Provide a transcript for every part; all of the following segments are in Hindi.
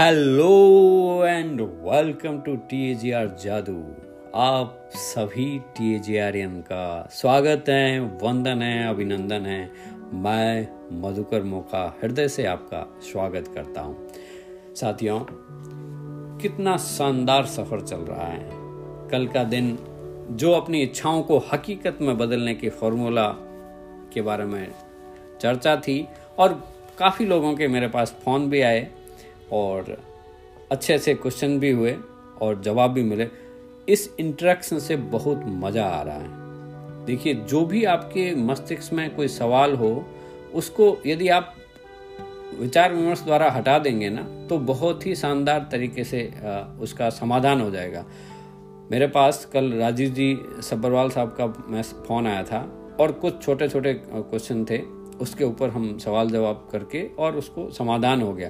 Hello and welcome to T G R Jadoo. आप सभी टी जी का स्वागत है, वंदन है, अभिनंदन है। मैं मधुकर मोका हृदय से आपका स्वागत करता हूँ। साथियों, कितना शानदार सफ़र चल रहा है। कल का दिन जो अपनी इच्छाओं को हकीकत में बदलने के फॉर्मूला के बारे में चर्चा थी और काफ़ी लोगों के मेरे पास फ़ोन भी आए। और अच्छे अच्छे क्वेश्चन भी हुए और जवाब भी मिले। इस इंटरेक्शन से बहुत मज़ा आ रहा है। देखिए, जो भी आपके मस्तिष्क में कोई सवाल हो, उसको यदि आप विचार विमर्श द्वारा हटा देंगे ना तो बहुत ही शानदार तरीके से उसका समाधान हो जाएगा। मेरे पास कल राजीव जी सब्बरवाल साहब का मैं फ़ोन आया था और कुछ छोटे छोटे क्वेश्चन थे। उसके ऊपर हम सवाल जवाब करके और उसको समाधान हो गया।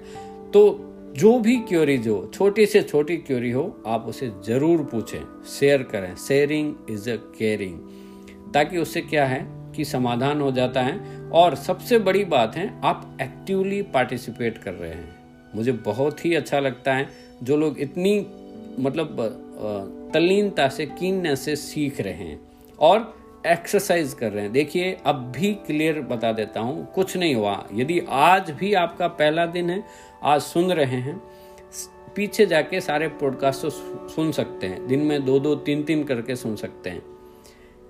तो जो भी क्योरी जो, छोटी से छोटी क्योरी हो, आप उसे ज़रूर पूछें। शेयर करें। शेयरिंग इज़ अ केयरिंग ताकि उससे क्या है कि समाधान हो जाता है। और सबसे बड़ी बात है, आप एक्टिवली पार्टिसिपेट कर रहे हैं। मुझे बहुत ही अच्छा लगता है, जो लोग इतनी मतलब तल्लीनता से कीन्नेस से सीख रहे हैं। और एक्सरसाइज कर रहे हैं। देखिए, अब भी क्लियर बता देता हूँ, कुछ नहीं हुआ। यदि आज भी आपका पहला दिन है, आज सुन रहे हैं, पीछे जाके सारे पॉडकास्ट तो सुन सकते हैं। दिन में दो दो, तीन तीन करके सुन सकते हैं।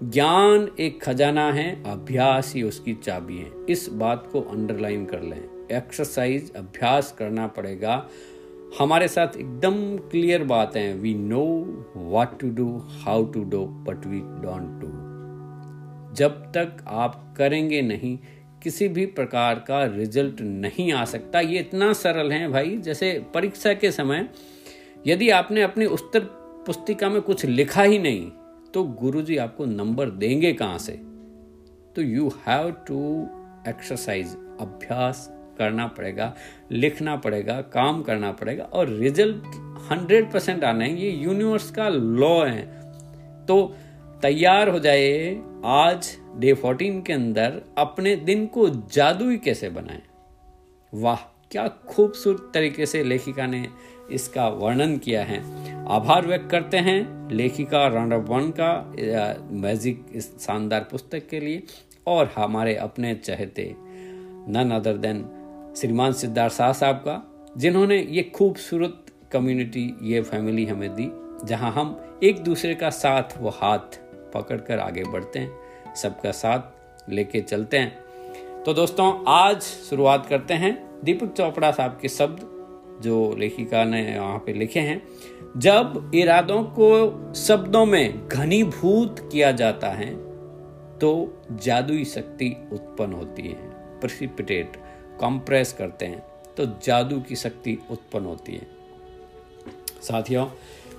ज्ञान एक खजाना है, अभ्यास ही उसकी चाबी है। इस बात को अंडरलाइन कर लें। एक्सरसाइज अभ्यास करना पड़ेगा। हमारे साथ एकदम क्लियर बात है। We know what to do how to do but we don't do जब तक आप करेंगे नहीं, किसी भी प्रकार का रिज़ल्ट नहीं आ सकता। ये इतना सरल है भाई, जैसे परीक्षा के समय यदि आपने अपनी उत्तर पुस्तिका में कुछ लिखा ही नहीं तो गुरुजी आपको नंबर देंगे कहाँ से? तो यू हैव टू एक्सरसाइज अभ्यास करना पड़ेगा, लिखना पड़ेगा, काम करना पड़ेगा, और रिज़ल्ट हंड्रेड परसेंट आना है। ये यूनिवर्स का लॉ है। तो तैयार हो जाए आज डे फोर्टीन के अंदर अपने दिन को जादुई कैसे बनाएँ? वाह, क्या खूबसूरत तरीके से लेखिका ने इसका वर्णन किया है। आभार व्यक्त करते हैं लेखिका राउंड वन का मैजिक इस शानदार पुस्तक के लिए, और हमारे अपने चहते नन अदर देन श्रीमान सिद्धार्थ शाह साहब का, जिन्होंने ये खूबसूरत कम्युनिटी ये फैमिली हमें दी, जहाँ हम एक दूसरे का साथ वो हाथ पकड़कर आगे बढ़ते हैं, सबका साथ लेके चलते हैं। तो दोस्तों, आज शुरुआत करते हैं दीपक चोपड़ा साहब के शब्द, जो लेखिका ने वहाँ पे लिखे हैं। जब इरादों को शब्दों में घनीभूत किया जाता है तो जादुई शक्ति उत्पन्न होती है प्रिसिपिटेट कंप्रेस करते हैं तो जादू की शक्ति उत्पन्न होती है। साथियों,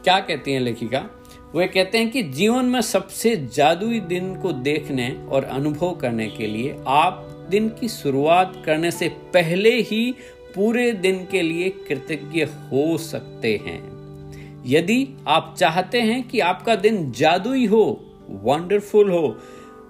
क्या कहती हैं लेखिका? वे कहते हैं कि जीवन में सबसे जादुई दिन को देखने और अनुभव करने के लिए आप दिन की शुरुआत करने से पहले ही पूरे दिन के लिए कृतज्ञ हो सकते हैं। यदि आप चाहते हैं कि आपका दिन जादुई हो वंडरफुल हो,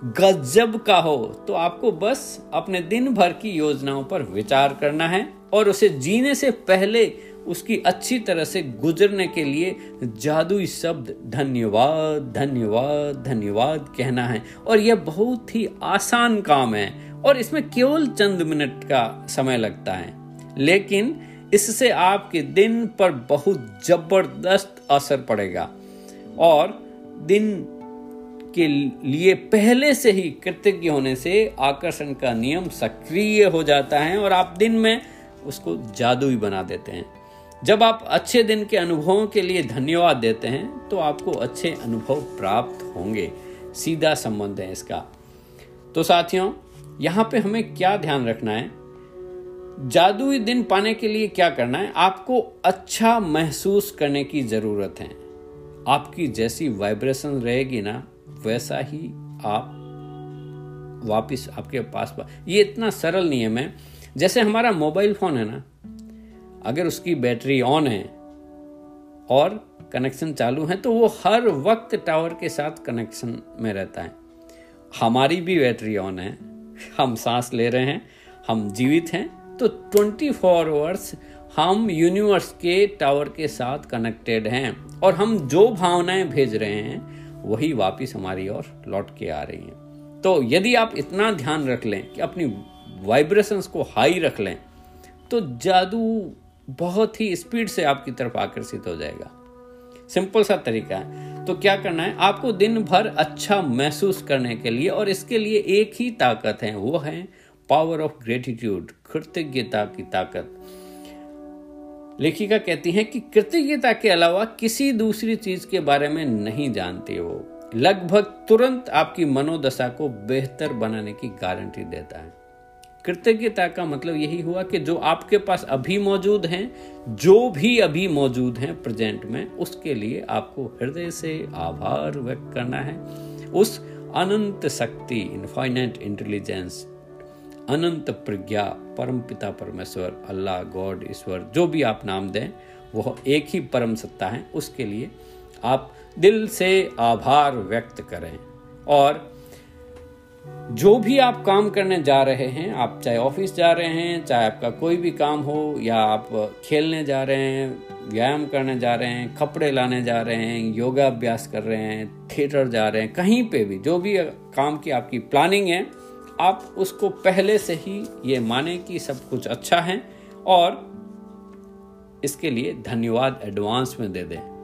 गजब का हो तो आपको बस अपने दिन भर की योजनाओं पर विचार करना है और उसे जीने से पहले उसकी अच्छी तरह से गुजरने के लिए जादुई शब्द धन्यवाद धन्यवाद धन्यवाद कहना है। और यह बहुत ही आसान काम है और इसमें केवल चंद मिनट का समय लगता है। लेकिन इससे आपके दिन पर बहुत ज़बरदस्त असर पड़ेगा। और दिन के लिए पहले से ही कृतज्ञ होने से आकर्षण का नियम सक्रिय हो जाता है और आप दिन में उसको जादुई बना देते हैं। जब आप अच्छे दिन के अनुभवों के लिए धन्यवाद देते हैं तो आपको अच्छे अनुभव प्राप्त होंगे। सीधा संबंध है इसका। तो साथियों, यहाँ पे हमें क्या ध्यान रखना है? जादुई दिन पाने के लिए क्या करना है? आपको अच्छा महसूस करने की ज़रूरत है। आपकी जैसी वाइब्रेशन रहेगी ना, वैसा ही आप वापिस आपके पास ये इतना सरल नियम है। जैसे हमारा मोबाइल फ़ोन है ना अगर उसकी बैटरी ऑन है और कनेक्शन चालू है तो वो हर वक्त टावर के साथ कनेक्शन में रहता है। हमारी भी बैटरी ऑन है, हम सांस ले रहे हैं, हम जीवित हैं तो 24 फोर आवर्स हम यूनिवर्स के टावर के साथ कनेक्टेड हैं और हम जो भावनाएँ भेज रहे हैं, वही वापस हमारी ओर लौट के आ रही हैं। तो यदि आप इतना ध्यान रख लें कि अपनी वाइब्रेशंस को हाई रख लें तो जादू बहुत ही स्पीड से आपकी तरफ़ आकर्षित हो जाएगा। सिंपल सा तरीका है। तो क्या करना है? आपको दिन भर अच्छा महसूस करने के लिए और इसके लिए एक ही ताकत है, वो है पावर ऑफ़ ग्रेटिट्यूड कृतज्ञता की ताकत। लेखिका कहती हैं कि कृतज्ञता के अलावा किसी दूसरी चीज़ के बारे में नहीं जानती वो। लगभग तुरंत आपकी मनोदशा को बेहतर बनाने की गारंटी देता है। कृतज्ञता का मतलब यही हुआ कि जो आपके पास अभी मौजूद हैं, जो भी अभी मौजूद हैं प्रेजेंट में, उसके लिए आपको हृदय से आभार व्यक्त करना है। उस अनंत शक्ति इनफाइनेट इंटेलिजेंस अनंत प्रज्ञा, परम पिता परमेश्वर, अल्लाह, गॉड, ईश्वर, जो भी आप नाम दें, वह एक ही परम सत्ता है, उसके लिए आप दिल से आभार व्यक्त करें। और जो भी आप काम करने जा रहे हैं, आप चाहे ऑफ़िस जा रहे हैं, चाहे आपका कोई भी काम हो, या आप खेलने जा रहे हैं, व्यायाम करने जा रहे हैं, कपड़े लाने जा रहे हैं, योगा अभ्यास कर रहे हैं, थिएटर जा रहे हैं, कहीं पे भी, जो भी काम की आपकी प्लानिंग है, आप उसको पहले से ही ये माने कि सब कुछ अच्छा है और इसके लिए धन्यवाद एडवांस में दे दें।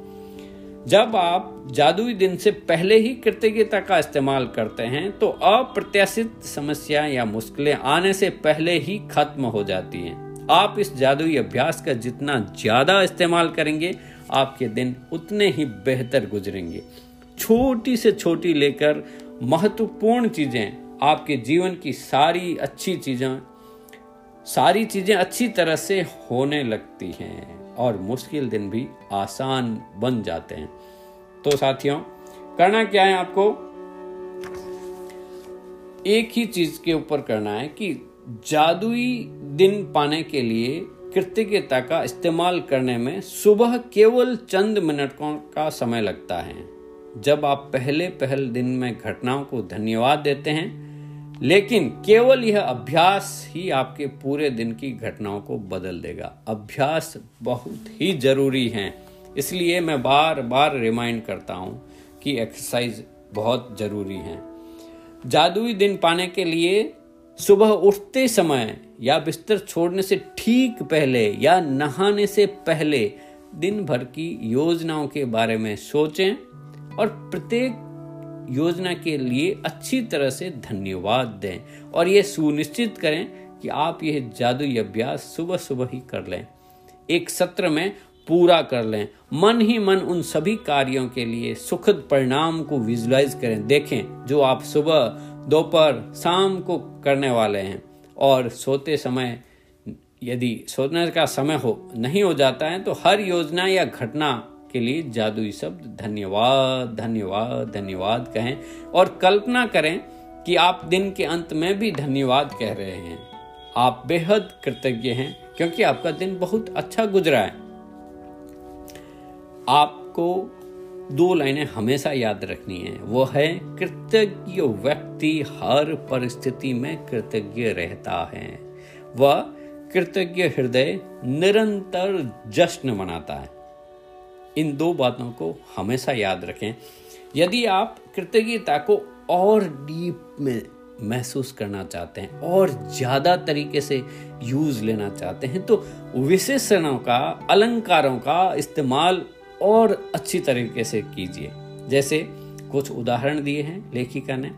जब आप जादुई दिन से पहले ही कृतज्ञता का इस्तेमाल करते हैं तो अप्रत्याशित समस्या या मुश्किलें आने से पहले ही खत्म हो जाती हैं। आप इस जादुई अभ्यास का जितना ज़्यादा इस्तेमाल करेंगे, आपके दिन उतने ही बेहतर गुजरेंगे। छोटी से छोटी लेकर महत्वपूर्ण चीज़ें, आपके जीवन की सारी अच्छी चीज़ें, सारी चीज़ें अच्छी तरह से होने लगती हैं। और मुश्किल दिन भी आसान बन जाते हैं। तो साथियों, करना क्या है आपको? एक ही चीज़ के ऊपर करना है कि जादुई दिन पाने के लिए कृतज्ञता का इस्तेमाल करने में सुबह केवल चंद मिनटों का समय लगता है। जब आप पहले पहल दिन में घटनाओं को धन्यवाद देते हैं लेकिन केवल यह अभ्यास ही आपके पूरे दिन की घटनाओं को बदल देगा। अभ्यास बहुत ही ज़रूरी है। इसलिए मैं बार बार रिमाइंड करता हूँ कि एक्सरसाइज बहुत ज़रूरी है। जादुई दिन पाने के लिए सुबह उठते समय या बिस्तर छोड़ने से ठीक पहले या नहाने से पहले दिन भर की योजनाओं के बारे में सोचें और प्रत्येक योजना के लिए अच्छी तरह से धन्यवाद दें और ये सुनिश्चित करें कि आप यह जादुई अभ्यास सुबह सुबह ही कर लें। एक सत्र में पूरा कर लें। मन ही मन उन सभी कार्यों के लिए सुखद परिणाम को विजुलाइज करें। देखें जो आप सुबह, दोपहर, शाम को करने वाले हैं और सोते समय, यदि सोने का समय हो, नहीं हो जाता है तो हर योजना या घटना के लिए जादुई शब्द धन्यवाद धन्यवाद धन्यवाद कहें और कल्पना करें कि आप दिन के अंत में भी धन्यवाद कह रहे हैं। आप बेहद कृतज्ञ हैं क्योंकि आपका दिन बहुत अच्छा गुजरा है। आपको दो लाइनें हमेशा याद रखनी है। वो है, कृतज्ञ व्यक्ति हर परिस्थिति में कृतज्ञ रहता है। वह, कृतज्ञ हृदय निरंतर जश्न मनाता है। इन दो बातों को हमेशा याद रखें। यदि आप कृतज्ञता को और डीप में महसूस करना चाहते हैं और ज़्यादा तरीके से यूज़ लेना चाहते हैं तो विशेषणों का, अलंकारों का इस्तेमाल और अच्छी तरीके से कीजिए। जैसे कुछ उदाहरण दिए हैं लेखिका ने।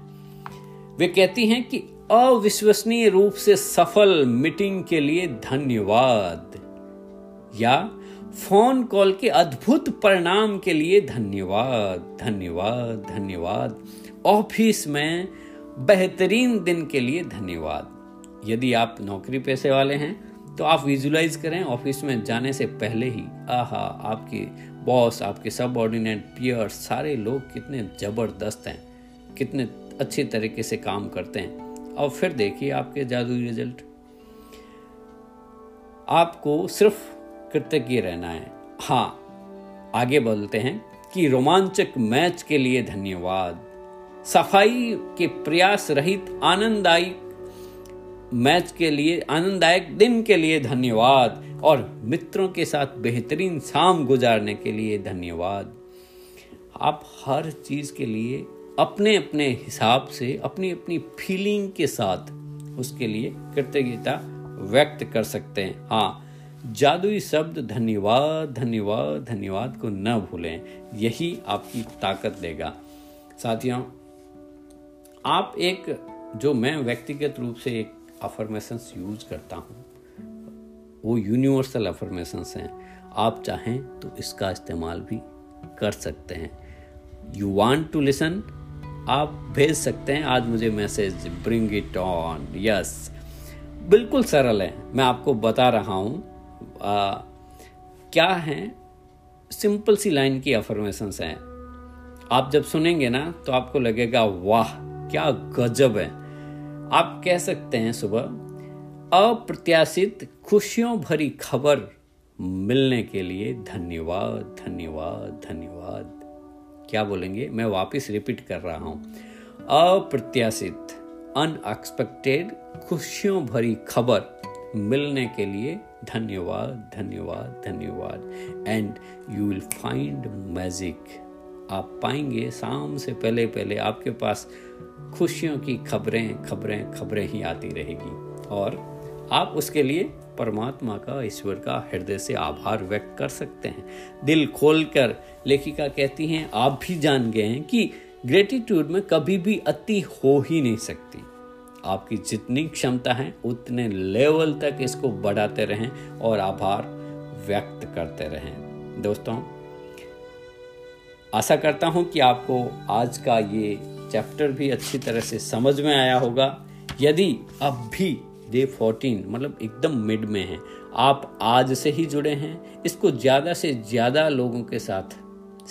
वे कहती हैं कि अविश्वसनीय रूप से सफल मीटिंग के लिए धन्यवाद या फ़ोन कॉल के अद्भुत परिणाम के लिए धन्यवाद धन्यवाद धन्यवाद। ऑफ़िस में बेहतरीन दिन के लिए धन्यवाद। यदि आप नौकरी पैसे वाले हैं तो आप विजुलाइज करें, ऑफ़िस में जाने से पहले ही। आहा, आपके बॉस, आपके सब ऑर्डिनेट पियर सारे लोग कितने ज़बरदस्त हैं, कितने अच्छे तरीके से काम करते हैं। और फिर देखिए आपके जादुई रिज़ल्ट। आपको सिर्फ़ कृतज्ञ रहना है। हाँ आगे बोलते हैं कि रोमांचक मैच के लिए धन्यवाद। सफ़ाई के प्रयास रहित आनंददायी मैच के लिए आनंददायक दिन के लिए धन्यवाद और मित्रों के साथ बेहतरीन शाम गुजारने के लिए धन्यवाद। आप हर चीज़ के लिए अपने अपने हिसाब से अपनी अपनी फीलिंग के साथ उसके लिए कृतज्ञता व्यक्त कर सकते हैं। हाँ जादुई शब्द धन्यवाद धन्यवाद धन्यवाद को न भूलें, यही आपकी ताकत देगा। साथियों, आप एक, जो मैं व्यक्तिगत रूप से एक अफर्मेशंस यूज़ करता हूँ, वो यूनिवर्सल अफर्मेशंस हैं। आप चाहें तो इसका इस्तेमाल भी कर सकते हैं। यू वॉन्ट टू लिसन आप भेज सकते हैं। आज मुझे message bring it on yes बिल्कुल सरल है। मैं आपको बता रहा हूँ क्या है? सिंपल सी लाइन की अफर्मेशंस हैं। आप जब सुनेंगे ना तो आपको लगेगा, वाह, क्या गजब है। आप कह सकते हैं सुबह, अप्रत्याशित खुशियों भरी खबर मिलने के लिए धन्यवाद धन्यवाद धन्यवाद। क्या बोलेंगे? मैं वापस रिपीट कर रहा हूँ। अप्रत्याशित अनएक्सपेक्टेड खुशियों भरी खबर मिलने के लिए धन्यवाद धन्यवाद धन्यवाद। And you will find magic आप पाएँगे, शाम से पहले पहले आपके पास खुशियों की खबरें खबरें खबरें ही आती रहेगी। और आप उसके लिए परमात्मा का, ईश्वर का हृदय से आभार व्यक्त कर सकते हैं। दिल खोलकर लेखिका कहती हैं, आप भी जान गए हैं कि ग्रेटिट्यूड में कभी भी अति हो ही नहीं सकती। आपकी जितनी क्षमता है, उतने लेवल तक इसको बढ़ाते रहें और आभार व्यक्त करते रहें। दोस्तों, आशा करता हूँ कि आपको आज का ये चैप्टर भी अच्छी तरह से समझ में आया होगा। यदि अब भी डे फोर्टीन मतलब एकदम मिड में है, आप आज से ही जुड़े हैं, इसको ज़्यादा से ज़्यादा लोगों के साथ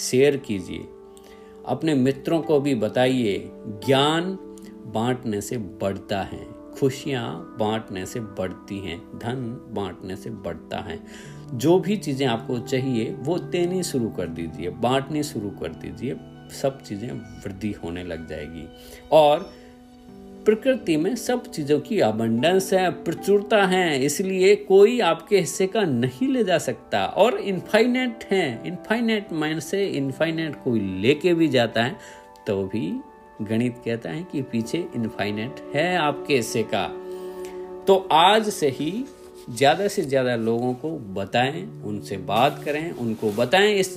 शेयर कीजिए। अपने मित्रों को भी बताइए, ज्ञान बांटने से बढ़ता है। खुशियाँ बांटने से बढ़ती हैं, धन बांटने से बढ़ता है। जो भी चीज़ें आपको चाहिए, वो देनी शुरू कर दीजिए, बांटनी शुरू कर दीजिए, सब चीज़ें वृद्धि होने लग जाएगी। और प्रकृति में सब चीज़ों की अबंडेंस है, प्रचुरता है, इसलिए कोई आपके हिस्से का नहीं ले जा सकता। और इनफाइनेट है इनफाइनेट माइंड से इनफाइनेट कोई लेके भी जाता है तो भी गणित कहता है कि पीछे इनफाइनेट है आपके हिस्से का। तो आज से ही ज़्यादा से ज़्यादा लोगों को बताएँ, उनसे बात करें, उनको बताएँ इस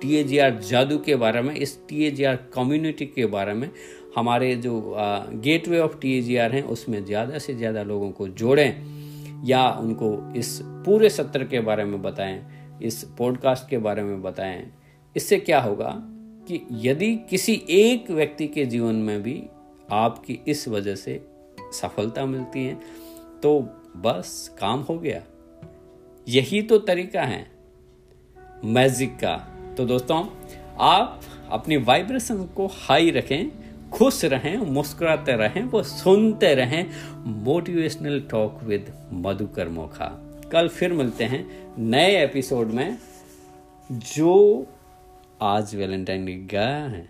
टी ए जी आर जादू के बारे में, इस T A G R community के बारे में। हमारे जो gateway of T A G R हैं, उसमें ज़्यादा से ज़्यादा लोगों को जोड़ें या उनको इस पूरे सत्र के बारे में बताएँ, इस पॉडकास्ट के बारे में बताएँ। इससे क्या होगा? कि यदि किसी एक व्यक्ति के जीवन में भी आपकी इस वजह से सफलता मिलती है तो बस काम हो गया। यही तो तरीका है मैजिक का। तो दोस्तों, आप अपनी वाइब्रेशन को हाई रखें, खुश रहें, मुस्कुराते रहें, वो सुनते रहें motivational talk with Madhukar Mokha. कल फिर मिलते हैं नए एपिसोड में, जो आज वैलेंटाइन डे गया है।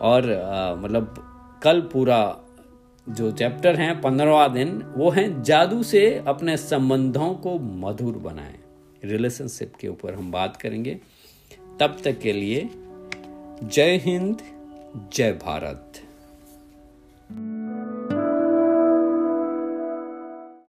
और मतलब कल पूरा जो चैप्टर हैं, पंद्रहवा दिन, वो हैं जादू से अपने संबंधों को मधुर बनाए। रिलेशनशिप के ऊपर हम बात करेंगे। तब तक के लिए जय हिंद, जय भारत।